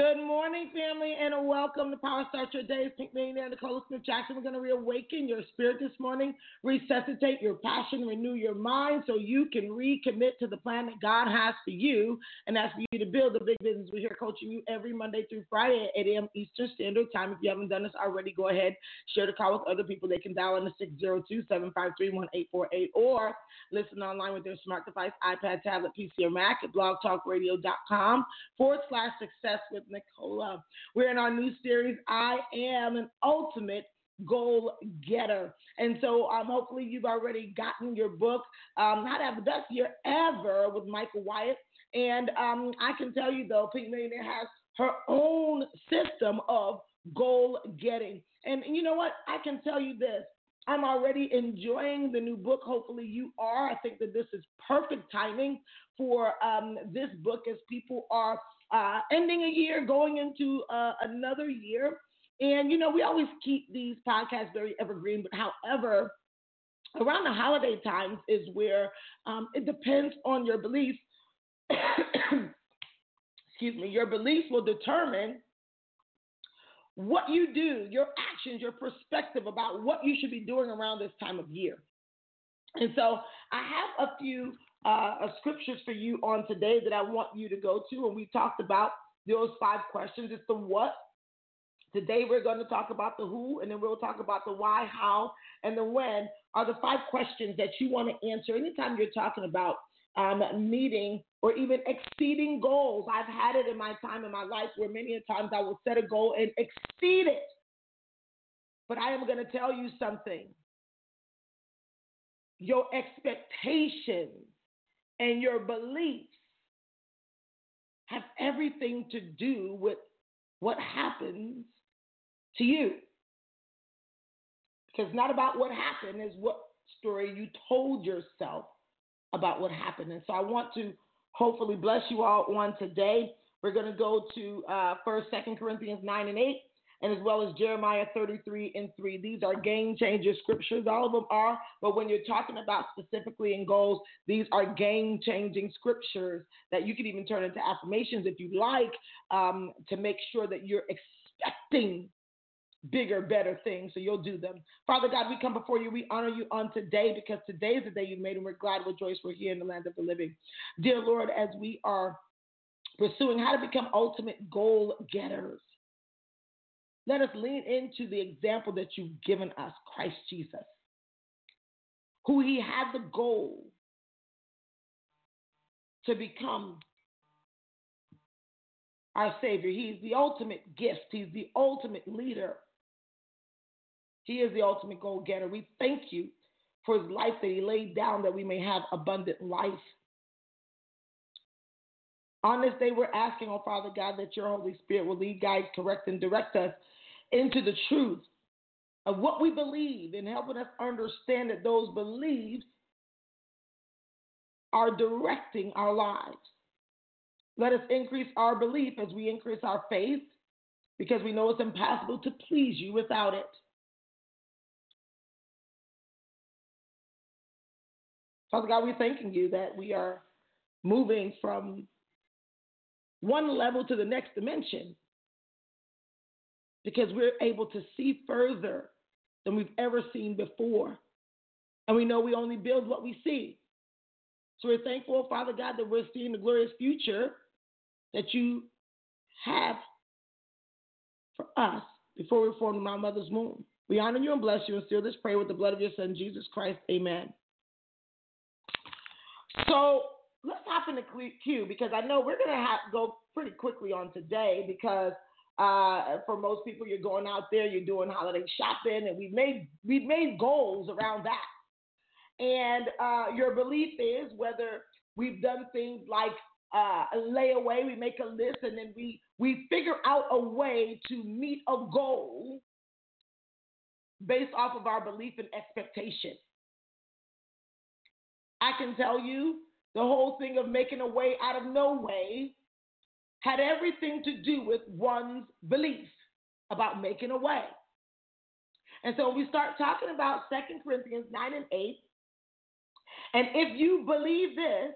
Good morning, family, and welcome to Power Start Your Day. Pink Millionaire Nicola Smith Jackson. We're going to reawaken your spirit this morning, resuscitate your passion, renew your mind so you can recommit to the plan that God has for you. And that's for you to build a big business. We're here coaching you every Monday through Friday at 8 a.m. Eastern Standard Time. If you haven't done this already, go ahead, share the call with other people. They can dial in the 602 753 1848 or listen online with their smart device, iPad, tablet, PC, or Mac at blogtalkradio.com forward slash success with Nicola. We're in our new series, I Am an Ultimate Goal Getter. And so um, hopefully you've already gotten your book, um, How to Have the Best Year Ever with Michael Wyatt. And um, I can tell you though, Pink Millionaire has her own system of goal getting. And you know what? I can tell you this. I'm already enjoying the new book. Hopefully, you are. I think that this is perfect timing for um, this book as people are uh, ending a year, going into uh, another year. And, you know, we always keep these podcasts very evergreen, but however, around the holiday times is where um, it depends on your beliefs. Excuse me, your beliefs will determine what you do, your actions, your perspective about what you should be doing around this time of year. And so I have a few uh, scriptures for you on today that I want you to go to. And we talked about those five questions. It's the what. Today we're going to talk about the who, and then we'll talk about the why, how, and the when are the five questions that you want to answer anytime you're talking about um, meeting or even exceeding goals. I've had it in my time in my life where many times I will set a goal and exceed it. But I am going to tell you something. Your expectations and your beliefs have everything to do with what happens to you. Because not about what happened is what story you told yourself about what happened. And so I want to hopefully bless you all on today. We're going to go to uh, First, Second Corinthians nine and eight and as well as Jeremiah 33 and 3. These are game changer scriptures. All of them are, but when you're talking about specifically in goals, these are game changing scriptures that you can even turn into affirmations if you like um, to make sure that you're expecting bigger, better things. So you'll do them. Father God, we come before you. We honor you on today because today is the day you've made, and we're glad, rejoice, we're here in the land of the living. Dear Lord, as we are pursuing how to become ultimate goal getters, let us lean into the example that you've given us, Christ Jesus, who he had the goal to become our Savior. He's the ultimate gift, he's the ultimate leader. He is the ultimate goal getter. We thank you for his life that he laid down that we may have abundant life. On this day, we're asking, oh Father God, that your Holy Spirit will lead, guide, correct, and direct us into the truth of what we believe and helping us understand that those beliefs are directing our lives. Let us increase our belief as we increase our faith because we know it's impossible to please you without it. Father God, we're thanking you that we are moving from one level to the next dimension because we're able to see further than we've ever seen before. And we know we only build what we see. So we're thankful, Father God, that we're seeing the glorious future that you have for us before we formed in our mother's womb. We honor you and bless you and seal this prayer with the blood of your Son, Jesus Christ. Amen. So let's hop in the queue because I know we're going to have go pretty quickly on today because – uh, for most people, you're going out there, you're doing holiday shopping, and we've made we've made goals around that. And uh, your belief is whether we've done things like uh, lay away, we make a list, and then we we figure out a way to meet a goal based off of our belief and expectation. I can tell you the whole thing of making a way out of no way had everything to do with one's belief about making a way. And so we start talking about Second Corinthians 9 and 8, and if you believe this,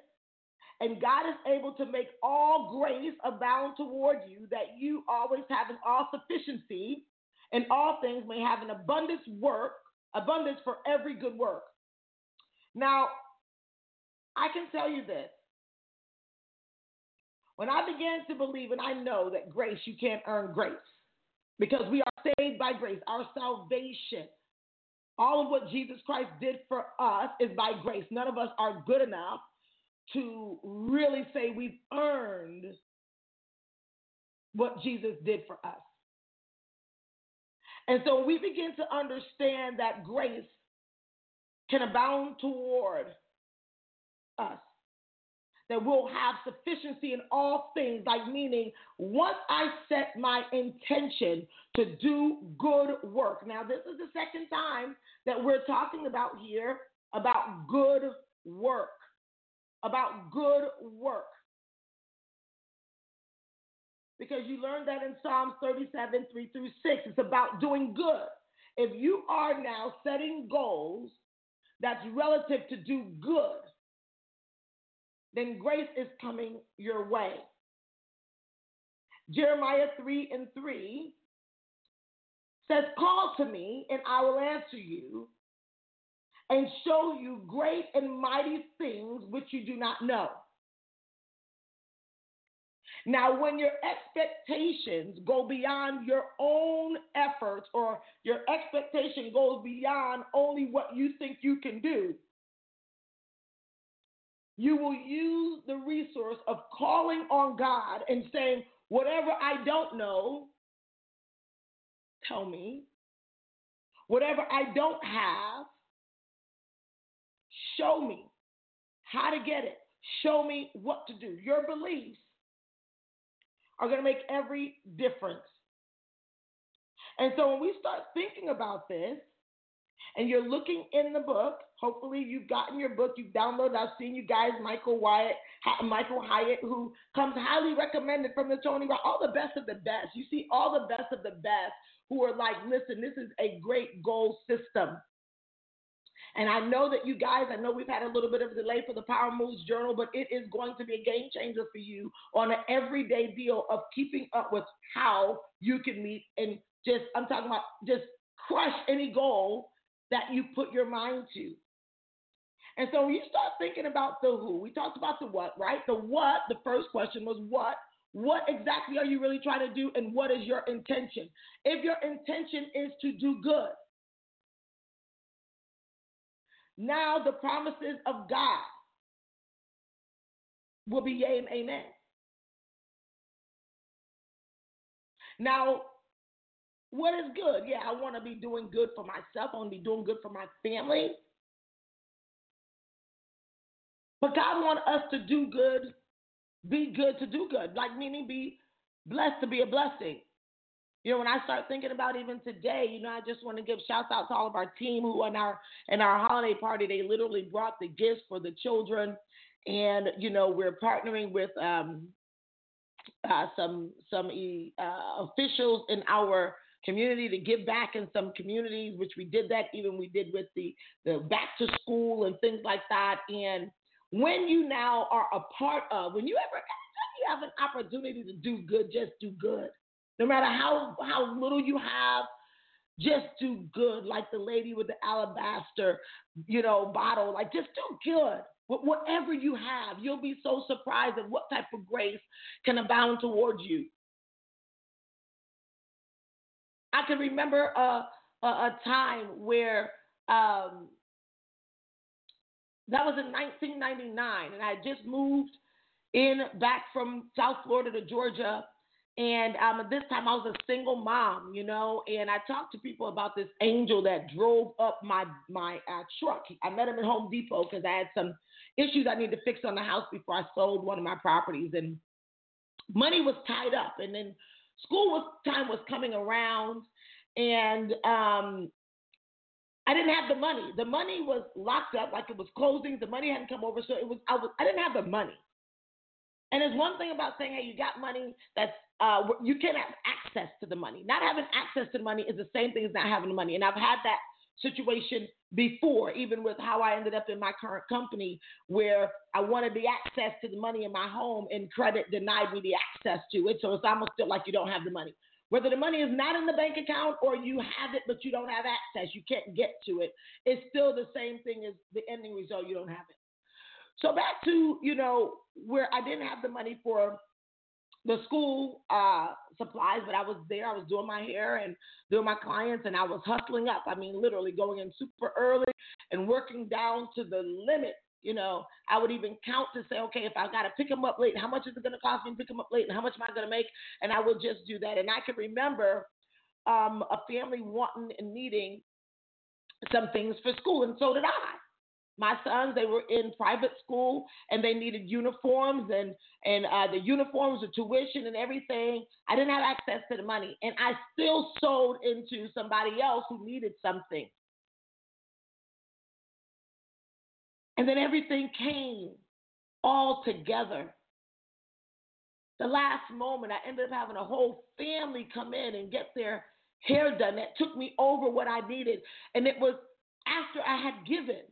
and God is able to make all grace abound toward you, that you always have an all sufficiency and all things may have an abundance work, abundance for every good work. Now, I can tell you this. When I began to believe, and I know that grace, you can't earn grace because we are saved by grace, our salvation. All of what Jesus Christ did for us is by grace. None of us are good enough to really say we've earned what Jesus did for us. And so we begin to understand that grace can abound toward us. That we'll have sufficiency in all things, like meaning once I set my intention to do good work. Now, this is the second time that we're talking about here about good work. About good work. Because you learned that in Psalms 37, 3 through 6. It's about doing good. If you are now setting goals that's relative to do good, then grace is coming your way. Jeremiah 3 and 3 says, Call to me, and I will answer you and show you great and mighty things which you do not know. Now, when your expectations go beyond your own efforts or your expectation goes beyond only what you think you can do, you will use the resource of calling on God and saying, Whatever I don't know, tell me. Whatever I don't have, show me how to get it. Show me what to do. Your beliefs are going to make every difference. And so when we start thinking about this, and you're looking in the book, hopefully you've gotten your book, you've downloaded. I've seen you guys, Michael Wyatt, Michael Hyatt, who comes highly recommended from the Tony all the best of the best. You see all the best of the best who are like, listen, this is a great goal system. And I know that you guys, I know we've had a little bit of a delay for the Power Moves Journal, but it is going to be a game changer for you on an everyday deal of keeping up with how you can meet and just, I'm talking about just crush any goal that you put your mind to. And so when you start thinking about the who, we talked about the what, right? The what, the first question was what. What exactly are you really trying to do, and what is your intention? If your intention is to do good, now the promises of God will be yea and amen. Now, what is good? Yeah, I want to be doing good for myself. I want to be doing good for my family. But God wants us to do good, be good to do good, like meaning be blessed to be a blessing. You know, when I start thinking about even today, you know, I just want to give shouts out to all of our team who in our in our holiday party, they literally brought the gifts for the children, and you know, we're partnering with um, uh, some some uh, officials in our community to give back in some communities, which we did that even we did with the, the back to school and things like that. And when you now are a part of, when you ever you have an opportunity to do good, just do good. No matter how how little you have, just do good. Like the lady with the alabaster, you know, bottle. Like just do good. Whatever you have, you'll be so surprised at what type of grace can abound towards you. I can remember a, a, a time where um, that was in 1999, and I just moved in back from South Florida to Georgia. And um, at this time, I was a single mom, you know, and I talked to people about this angel that drove up my my uh, truck. I met him at Home Depot because I had some issues I needed to fix on the house before I sold one of my properties. And money was tied up. And then school was time was coming around and um, I didn't have the money. The money was locked up, like it was closing. The money hadn't come over, so it was I was I didn't have the money. And there's one thing about saying, hey, you got money that's uh, you can't have access to the money. Not having access to the money is the same thing as not having the money. And I've had that situation before, even with how I ended up in my current company, where I wanted the access to the money in my home and credit denied me the access to it. So it's almost still like you don't have the money. Whether the money is not in the bank account or you have it but you don't have access, you can't get to it, it's still the same thing as the ending result, you don't have it. So back to, you know, where I didn't have the money for the school uh, supplies, but I was there. I was doing my hair and doing my clients, and I was hustling up. I mean, literally going in super early and working down to the limit. You know, I would even count to say, okay, if I got to pick them up late, how much is it going to cost me to pick them up late, and how much am I going to make? And I would just do that. And I can remember um, a family wanting and needing some things for school, and so did I my sons they were in private school and they needed uniforms and and uh, the uniforms the tuition and everything i didn't have access to the money and i still sold into somebody else who needed something and then everything came all together the last moment i ended up having a whole family come in and get their hair done that took me over what i needed and it was after i had given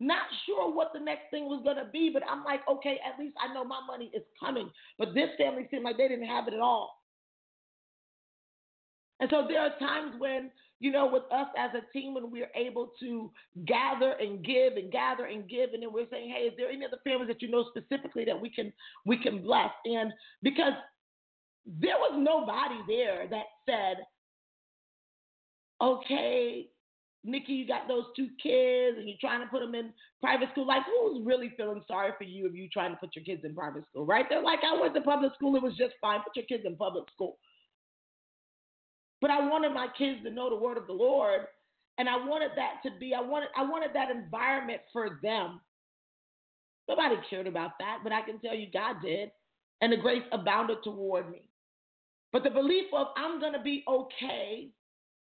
not sure what the next thing was going to be, but I'm like, okay, at least I know my money is coming. But this family seemed like they didn't have it at all. And so there are times when, you know, with us as a team, when we're able to gather and give and gather and give, and then we're saying, hey, is there any other families that you know specifically that we can we can bless? And because there was nobody there that said, okay, Nikki, you got those two kids and you're trying to put them in private school. Like, who's really feeling sorry for you if you're trying to put your kids in private school, right? They're like, I went to public school, it was just fine. Put your kids in public school. But I wanted my kids to know the word of the Lord, and I wanted that to be, I wanted, I wanted that environment for them. Nobody cared about that, but I can tell you God did, and the grace abounded toward me. But the belief of I'm gonna be okay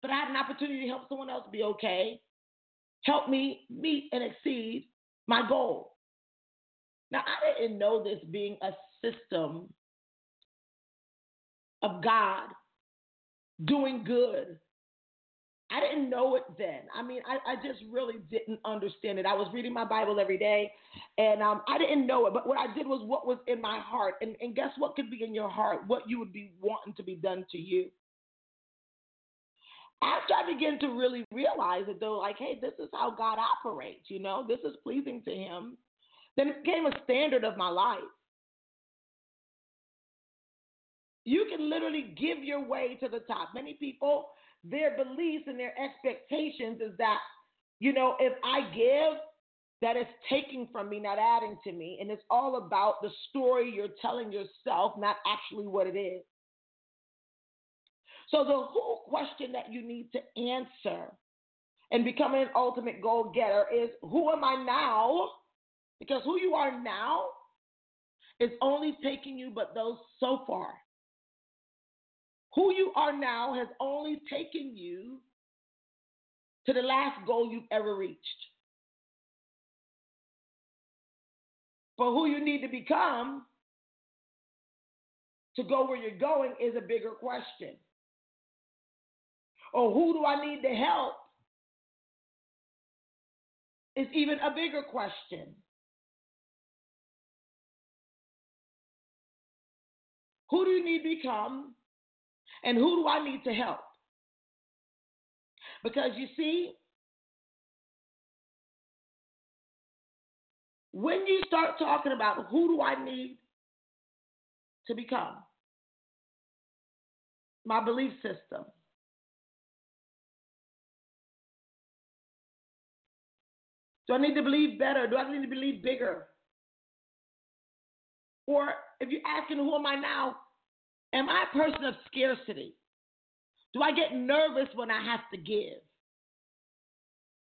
but I had an opportunity to help someone else be okay, help me meet and exceed my goal. Now, I didn't know this being a system of God doing good. I didn't know it then. I mean, I, I just really didn't understand it. I was reading my Bible every day, and um, I didn't know it. But what I did was what was in my heart. And, and guess what could be in your heart? What you would be wanting to be done to you after I began to really realize it, though, like, hey, this is how God operates, you know, this is pleasing to Him, then it became a standard of my life. You can literally give your way to the top. Many people, their beliefs and their expectations is that, you know, if I give, that is taking from me, not adding to me. And it's all about the story you're telling yourself, not actually what it is. So the whole question that you need to answer and becoming an ultimate goal getter is who am I now? Because who you are now is only taking you but those so far. Who you are now has only taken you to the last goal you've ever reached. But who you need to become to go where you're going is a bigger question or who do I need to help is even a bigger question. Who do you need to become? And who do I need to help? Because you see, when you start talking about who do I need to become, my belief system, Do I need to believe better? Do I need to believe bigger? Or if you're asking, who am I now? Am I a person of scarcity? Do I get nervous when I have to give?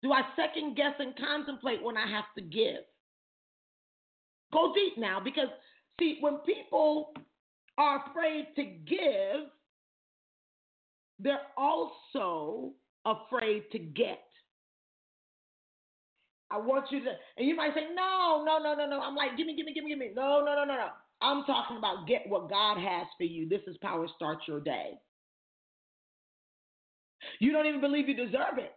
Do I second guess and contemplate when I have to give? Go deep now because, see, when people are afraid to give, they're also afraid to get. I want you to, and you might say, no, no, no, no, no. I'm like, give me, give me, give me, give me. No, no, no, no, no. I'm talking about get what God has for you. This is power start your day. You don't even believe you deserve it.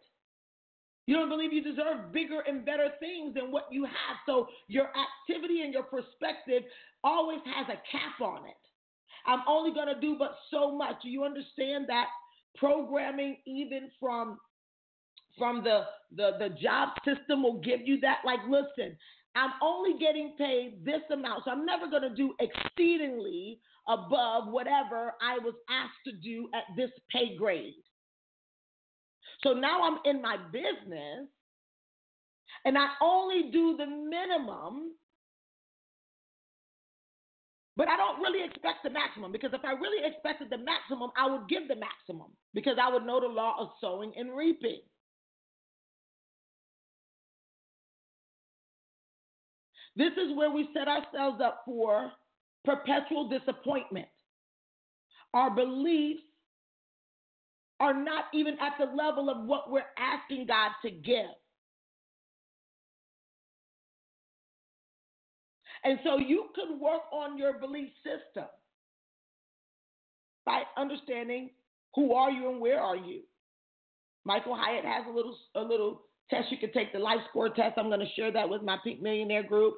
You don't believe you deserve bigger and better things than what you have. So your activity and your perspective always has a cap on it. I'm only going to do but so much. Do you understand that programming even from from the, the the job system will give you that like listen i'm only getting paid this amount so i'm never going to do exceedingly above whatever i was asked to do at this pay grade so now i'm in my business and i only do the minimum but I don't really expect the maximum because if I really expected the maximum, I would give the maximum because I would know the law of sowing and reaping. This is where we set ourselves up for perpetual disappointment. Our beliefs are not even at the level of what we're asking God to give. And so you can work on your belief system by understanding who are you and where are you. Michael Hyatt has a little a little test you can take, the life score test. I'm going to share that with my Pink Millionaire group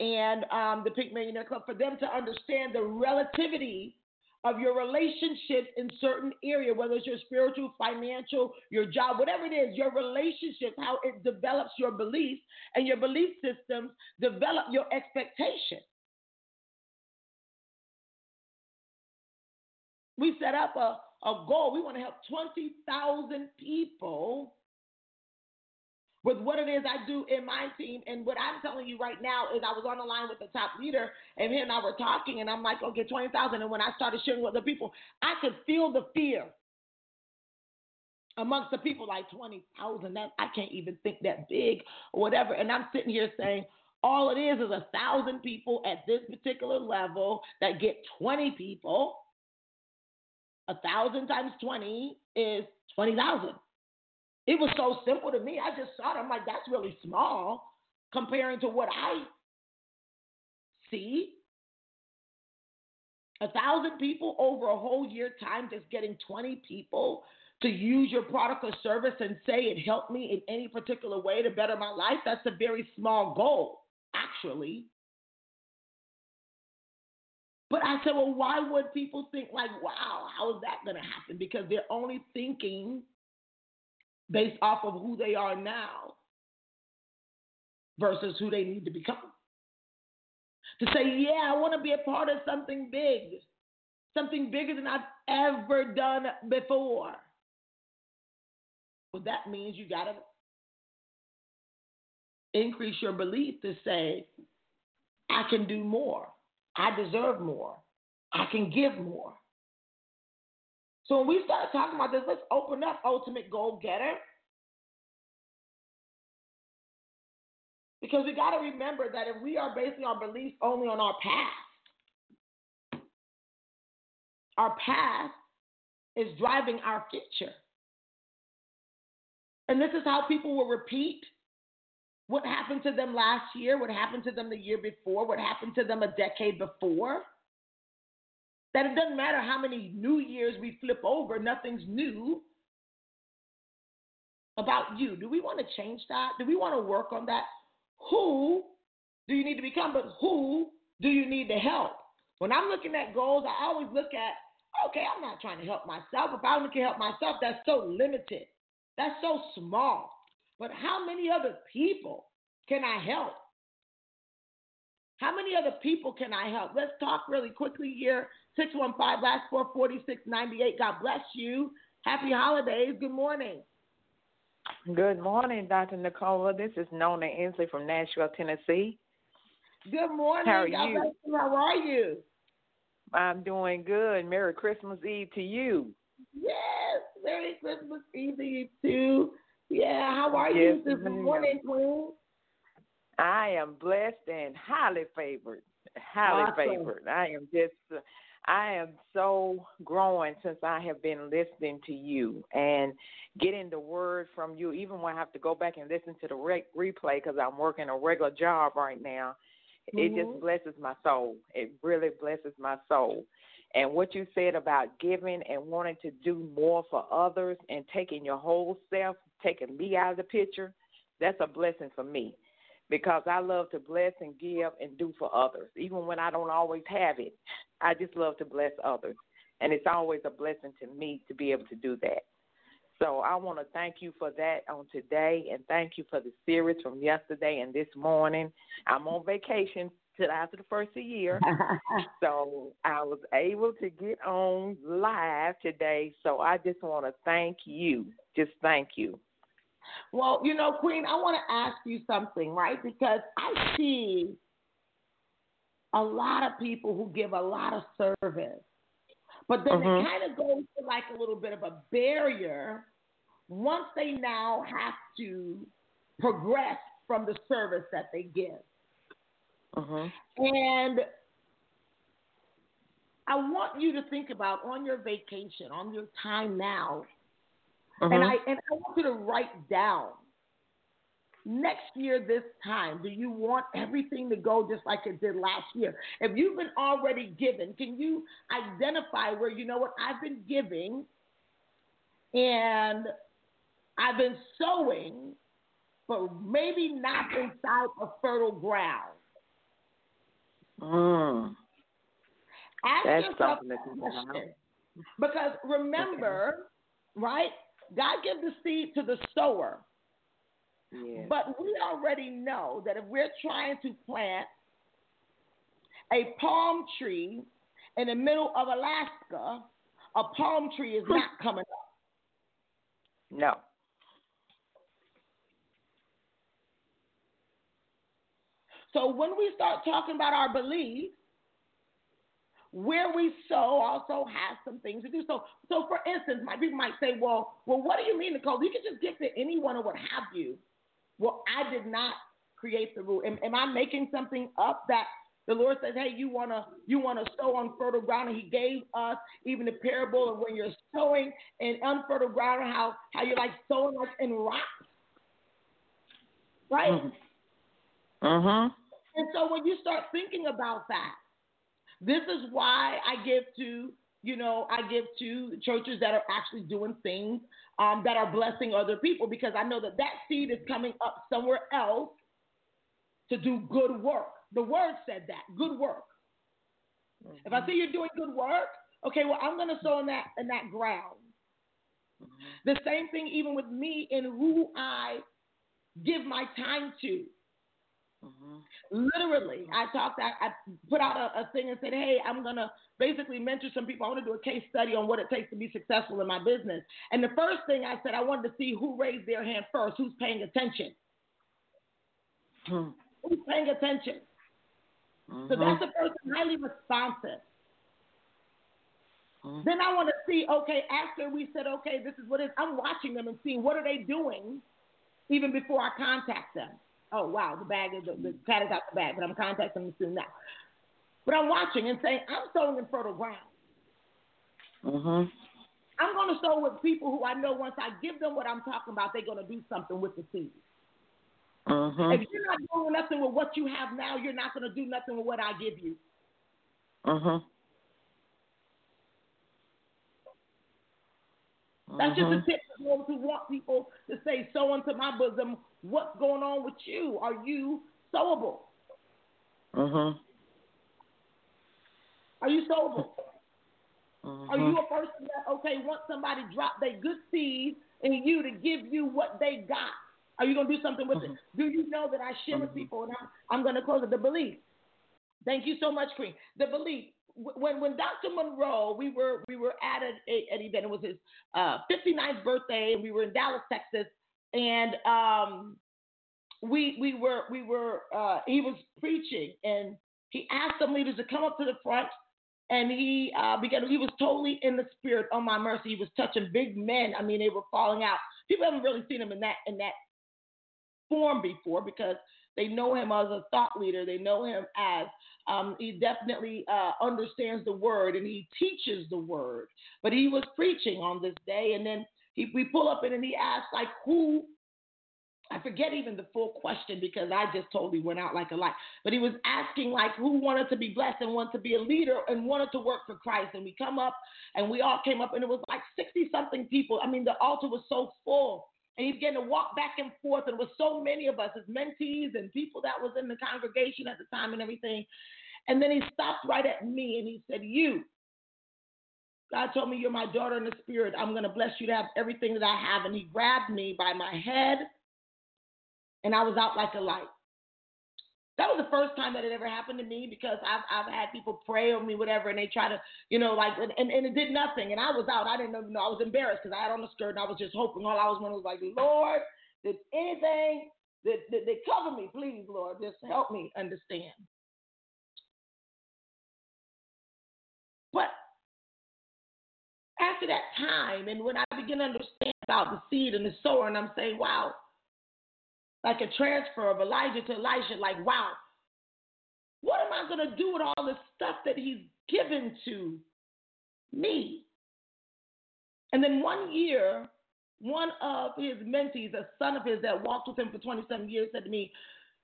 and um, the Pink Millionaire Club for them to understand the relativity of your relationships in certain area, whether it's your spiritual, financial, your job, whatever it is, your relationship, how it develops your beliefs, and your belief systems develop your expectation. We set up a, a goal. We want to help 20,000 people with what it is I do in my team. And what I'm telling you right now is I was on the line with the top leader, and him and I were talking, and I'm like, okay, 20,000. And when I started sharing with other people, I could feel the fear amongst the people like 20,000. That I can't even think that big or whatever. And I'm sitting here saying, all it is is a thousand people at this particular level that get 20 people. A thousand times 20 is 20,000. It was so simple to me. I just saw it. I'm like, that's really small comparing to what I see. A thousand people over a whole year time, just getting 20 people to use your product or service and say it helped me in any particular way to better my life, that's a very small goal, actually. But I said, well, why would people think like, wow, how is that going to happen? Because they're only thinking based off of who they are now versus who they need to become. To say, yeah, I want to be a part of something big, something bigger than I've ever done before. Well, that means you got to increase your belief to say, I can do more. I deserve more. I can give more. So when we start talking about this, let's open up ultimate goal getter. Because we got to remember that if we are basing our beliefs only on our past, our past is driving our future. And this is how people will repeat what happened to them last year, what happened to them the year before, what happened to them a decade before. That it doesn't matter how many New Years we flip over, nothing's new about you. Do we want to change that? Do we want to work on that? Who do you need to become? But who do you need to help? When I'm looking at goals, I always look at, okay, I'm not trying to help myself. If I only can help myself, that's so limited. That's so small. But how many other people can I help? How many other people can I help? Let's talk really quickly here 615 last 44698. God bless you. Happy holidays. Good morning. Good morning, Dr. Nicola. This is Nona Inslee from Nashville, Tennessee. Good morning. How are God you? you? How are you? I'm doing good. Merry Christmas Eve to you. Yes. Merry Christmas Eve to you too. Yeah. How are yes, you this morning, Queen? I am blessed and highly favored. Highly awesome. favored. I am just. I am so growing since I have been listening to you and getting the word from you. Even when I have to go back and listen to the re- replay because I'm working a regular job right now, mm-hmm. it just mm-hmm. blesses my soul. It really blesses my soul. And what you said about giving and wanting to do more for others and taking your whole self, taking me out of the picture, that's a blessing for me because I love to bless and give and do for others. Even when I don't always have it, I just love to bless others. And it's always a blessing to me to be able to do that. So I want to thank you for that on today and thank you for the series from yesterday and this morning. I'm on vacation till after the first of the year. so I was able to get on live today. So I just want to thank you. Just thank you. Well, you know, Queen, I want to ask you something, right? Because I see a lot of people who give a lot of service, but then mm-hmm. it kind of goes to like a little bit of a barrier once they now have to progress from the service that they give. Mm-hmm. And I want you to think about on your vacation, on your time now, and mm-hmm. I and I want you to write down next year this time do you want everything to go just like it did last year if you've been already given can you identify where you know what i've been giving and i've been sowing but maybe not inside a fertile ground mm. Ask That's yourself something that question. Because remember, okay. right? God gives the seed to the sower. But we already know that if we're trying to plant a palm tree in the middle of Alaska, a palm tree is not coming up. No. So when we start talking about our beliefs, where we sow also has some things to do. So, so for instance, my people might say, "Well, well, what do you mean, Nicole? You can just give to anyone or what have you." Well, I did not create the rule. Am, am I making something up that the Lord says, "Hey, you wanna you wanna sow on fertile ground," and He gave us even the parable of when you're sowing in unfertile ground, how how you're like sowing like in rocks, right? Mm-hmm. Uh-huh. And so when you start thinking about that, this is why I give to, you know, I give to churches that are actually doing things um, that are blessing other people because I know that that seed is coming up somewhere else to do good work. The word said that, good work. Mm-hmm. If I mm-hmm. see you're doing good work, okay, well, I'm going to sow in that in that ground. Mm-hmm. The same thing even with me in who I give my time to. Mm-hmm. Literally, I talked. I, I put out a, a, thing and said, "Hey, I'm gonna basically mentor some people. I want to do a case study on what it takes to be successful in my business." And the first thing I said, I wanted to see who raised their hand first, who's paying attention, hmm. who's paying attention. Mm-hmm. So that's the person highly responsive. Mm-hmm. Then I want to see, okay, after we said, okay, this is what it is, I'm watching them and seeing what are they doing even before I contact them oh wow, the bag is the, the cat is out the bag, but I'm contacting them soon now. But I'm watching and saying, I'm sowing in fertile ground. Mm-hmm. I'm going to sow with people who I know once I give them what I'm talking about, they're going to do something with the seed. Mm-hmm. If you're not doing nothing with what you have now, you're not going to do nothing with what I give you. Mm-hmm. That's just a tip for those who want people to say, sow unto my bosom. What's going on with you? Are you sowable? Mm-hmm. Are you sowable? Mm-hmm. Are you a person that, okay, once somebody drop their good seed in you to give you what they got, are you going to do something with mm-hmm. it? Do you know that I share with mm-hmm. people, and I'm, I'm going to close it, the belief. Thank you so much, Queen. The belief when when Dr. Munroe, we were we were at an, an event. It was his uh, 59th birthday, and we were in Dallas, Texas, and um, we we were we were uh, he was preaching, and he asked some leaders to come up to the front, and he uh, began. He was totally in the spirit. On my mercy, he was touching big men. I mean, they were falling out. People haven't really seen him in that in that form before because they know him as a thought leader. They know him as um, he definitely uh, understands the word and he teaches the word. But he was preaching on this day, and then he, we pull up and he asked like, "Who I forget even the full question because I just totally went out like a light. But he was asking like who wanted to be blessed and wanted to be a leader and wanted to work for Christ. And we come up and we all came up and it was like 60 something people. I mean, the altar was so full. And he began to walk back and forth, and was so many of us as mentees and people that was in the congregation at the time and everything. And then he stopped right at me and he said, You, God told me you're my daughter in the spirit. I'm going to bless you to have everything that I have. And he grabbed me by my head and I was out like a light. That was the first time that it ever happened to me because I've I've had people pray on me, whatever, and they try to, you know, like, and, and, it did nothing. And I was out. I didn't even know. I was embarrassed because I had on a skirt and I was just hoping. All I was wanting was like, Lord, did anything that, that cover me, please, Lord, just help me understand. But after that time, and when I begin to understand about the seed and the sower, and I'm saying, wow, like a transfer of Elijah to Elisha, like, wow, what am I going to do with all this stuff that he's given to me? And then one year, one of his mentees, a son of his that walked with him for 27 years, said to me,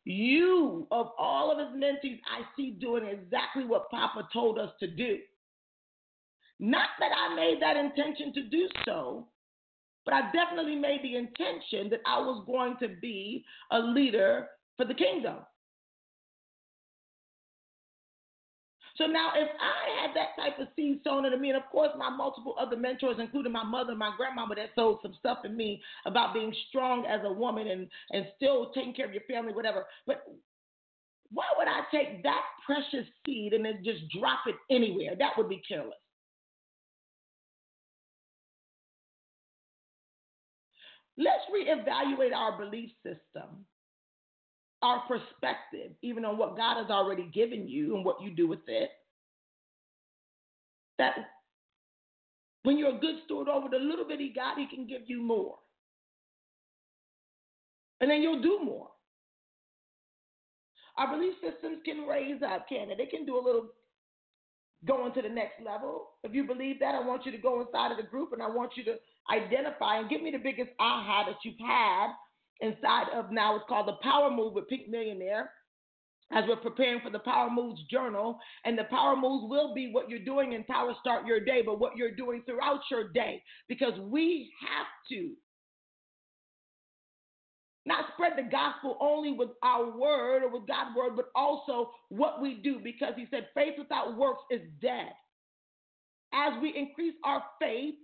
You, of all of his mentees, I see doing exactly what Papa told us to do. Not that I made that intention to do so, but I definitely made the intention that I was going to be a leader for the kingdom. So now, if I had that type of seed sown into me, and of course, my multiple other mentors, including my mother my grandmama, that sowed some stuff in me about being strong as a woman and, and still taking care of your family, whatever. But why would I take that precious seed and then just drop it anywhere? That would be careless. Let's reevaluate our belief system, our perspective, even on what God has already given you and what you do with it. That when you're a good steward over the little bit He got, He can give you more. And then you'll do more. Our belief systems can raise up, can it? They can do a little going to the next level. If you believe that, I want you to go inside of the group and I want you to identify and give me the biggest aha that you've had inside of now it's called the Power Move with Pink Millionaire. As we're preparing for the Power Moves Journal, and the Power Moves will be what you're doing in Power Start Your Day, but what you're doing throughout your day, because we have to not spread the gospel only with our word or with God's word, but also what we do, because He said faith without works is dead. As we increase our faith,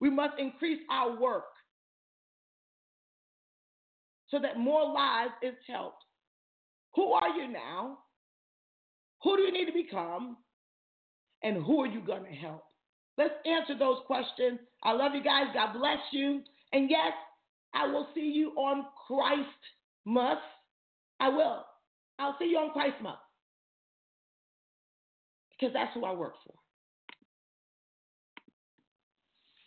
we must increase our work so that more lives is helped. Who are you now? Who do you need to become? And who are you going to help? Let's answer those questions. I love you guys. God bless you. And yes, I will see you on Christ Month. I will. I'll see you on Christ Month because that's who I work for.